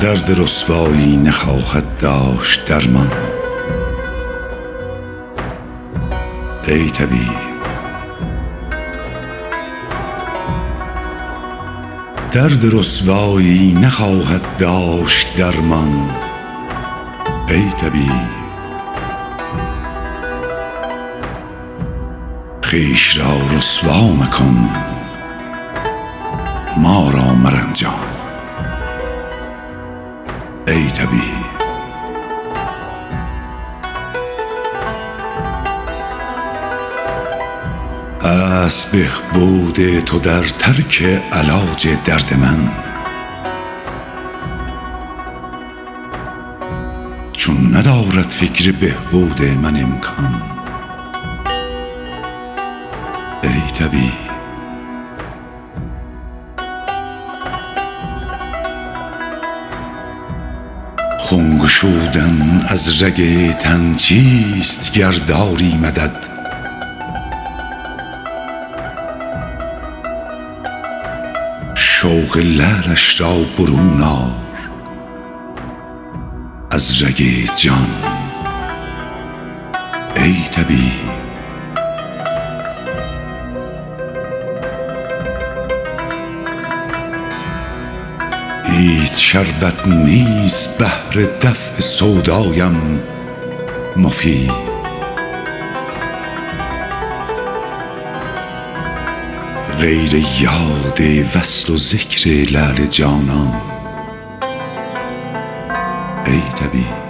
درد رسوایی نخواهد داشت درمان. ای طبیب. درد رسوایی نخواهد داشت درمان. ای طبیب. خویش را رسوا مکن. ما را مرنجان. ای طبیب هست بهبود تو در ترک علاج درد من. چون ندارد فکر بهبود من امکان. ای طبیب خون گشودن از رگ تن چیست گر داری مدد؟ شوق لعلش را برون آر از رگ جان. ای طبیب هیچ شربت نیست بهر دفع سودایم مفید. غیر یاد وصل و ذکر لعل جانان ای طبیب.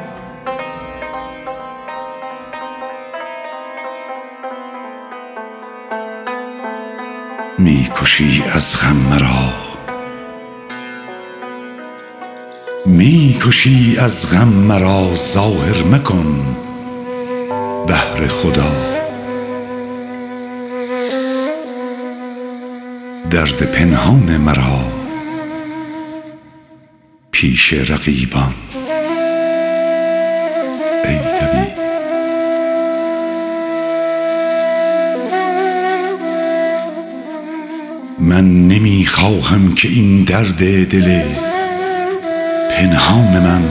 می کشی از غم مرا. می کشی از غم مرا ظاهر مکن بهر خدا. درد پنهان مرا پیش رقیبان. ای من نمی خواهم که این درد دل پنهان من.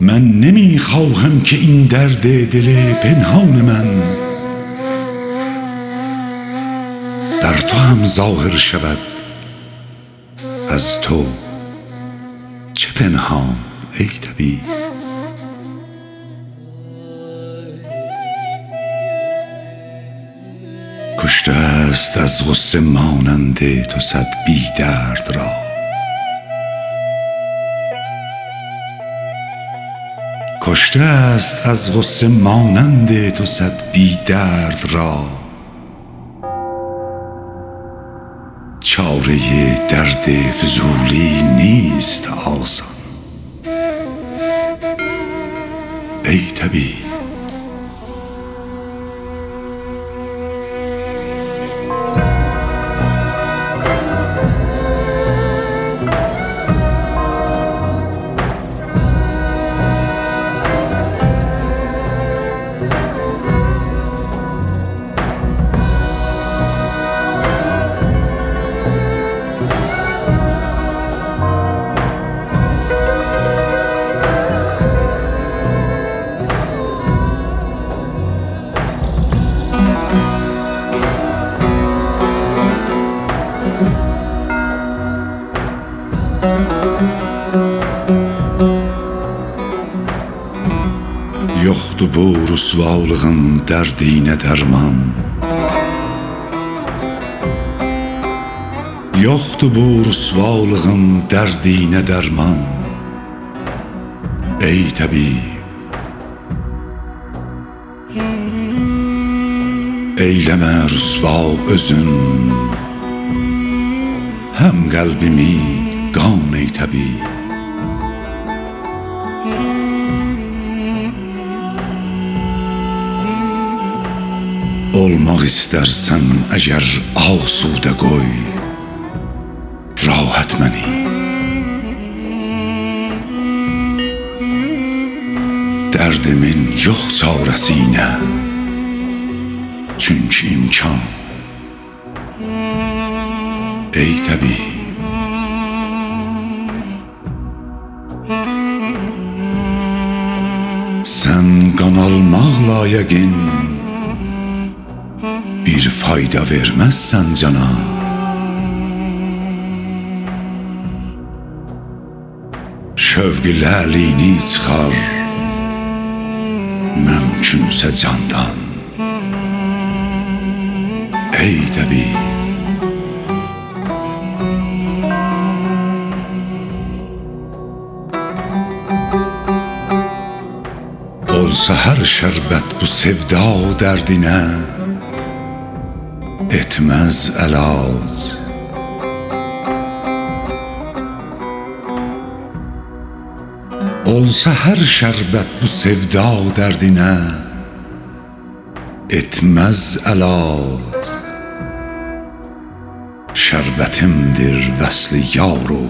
من نمی خواهم که این درد دل پنهان من. در تو هم ظاهر شود. از تو چه پنهان ای طبیب؟ کشته است از غصه مانند تو صد بی درد را. کشته است از غصه مانند تو صد بی درد را. چاره درد فضولی نیست آسان. ای طبیب Yoxdur bu rüsvalığın dərdinə dərman. Yoxdur bu rüsvalığın dərdinə dərman. Ey təbib Eyləmə rüsva özün. Həm qəlbimi qan ey təbib olmaq istərsən əgər asudə qoy. Rahat məni. Dərdimin yox çarəsi ilə. Çünki imkan. Ey təbii. Sən qanalmaq layiqin bir fayda verməzsən cana. Şövqü ləlini çıxar mümkünsə candan. Ey təbii Olsa hər şərbət bu sevda dərdinə etməz əlac. Olsa hər şərbət bu sevda dərdinə etməz əlac. Şərbətimdir vəsli yar o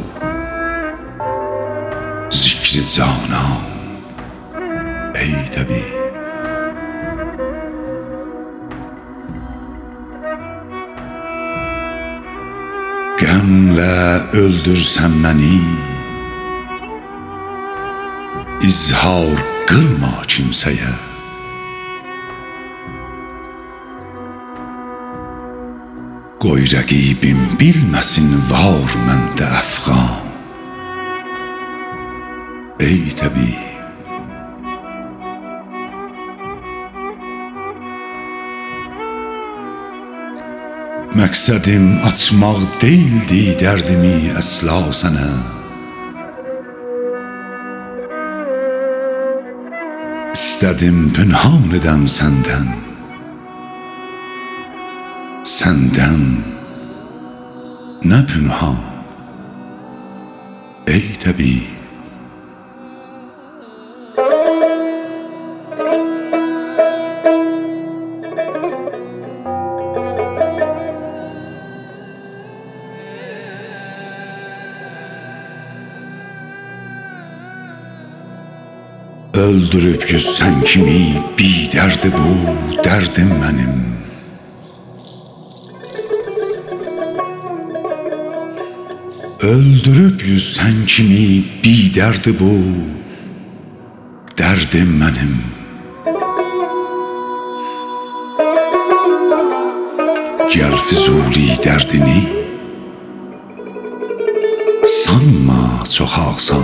zikri canan. ey tabi Qəmlə öldürsən məni İzhar qılma kimsəyə. Qoy rəqibim bilməsin var məndə əfğan Ey təbii Məqsədim açmaq deyildi dərdimi əsla sənə İstədim pünhan edəm səndən Səndən nə pünhan Ey təbii Öldürüp yüzsen kimi bir derdi bu derdim benim. Öldürüp yüzsen kimi bir derdi bu derdim benim. Gel Fizuli derdini Sanma çok alsan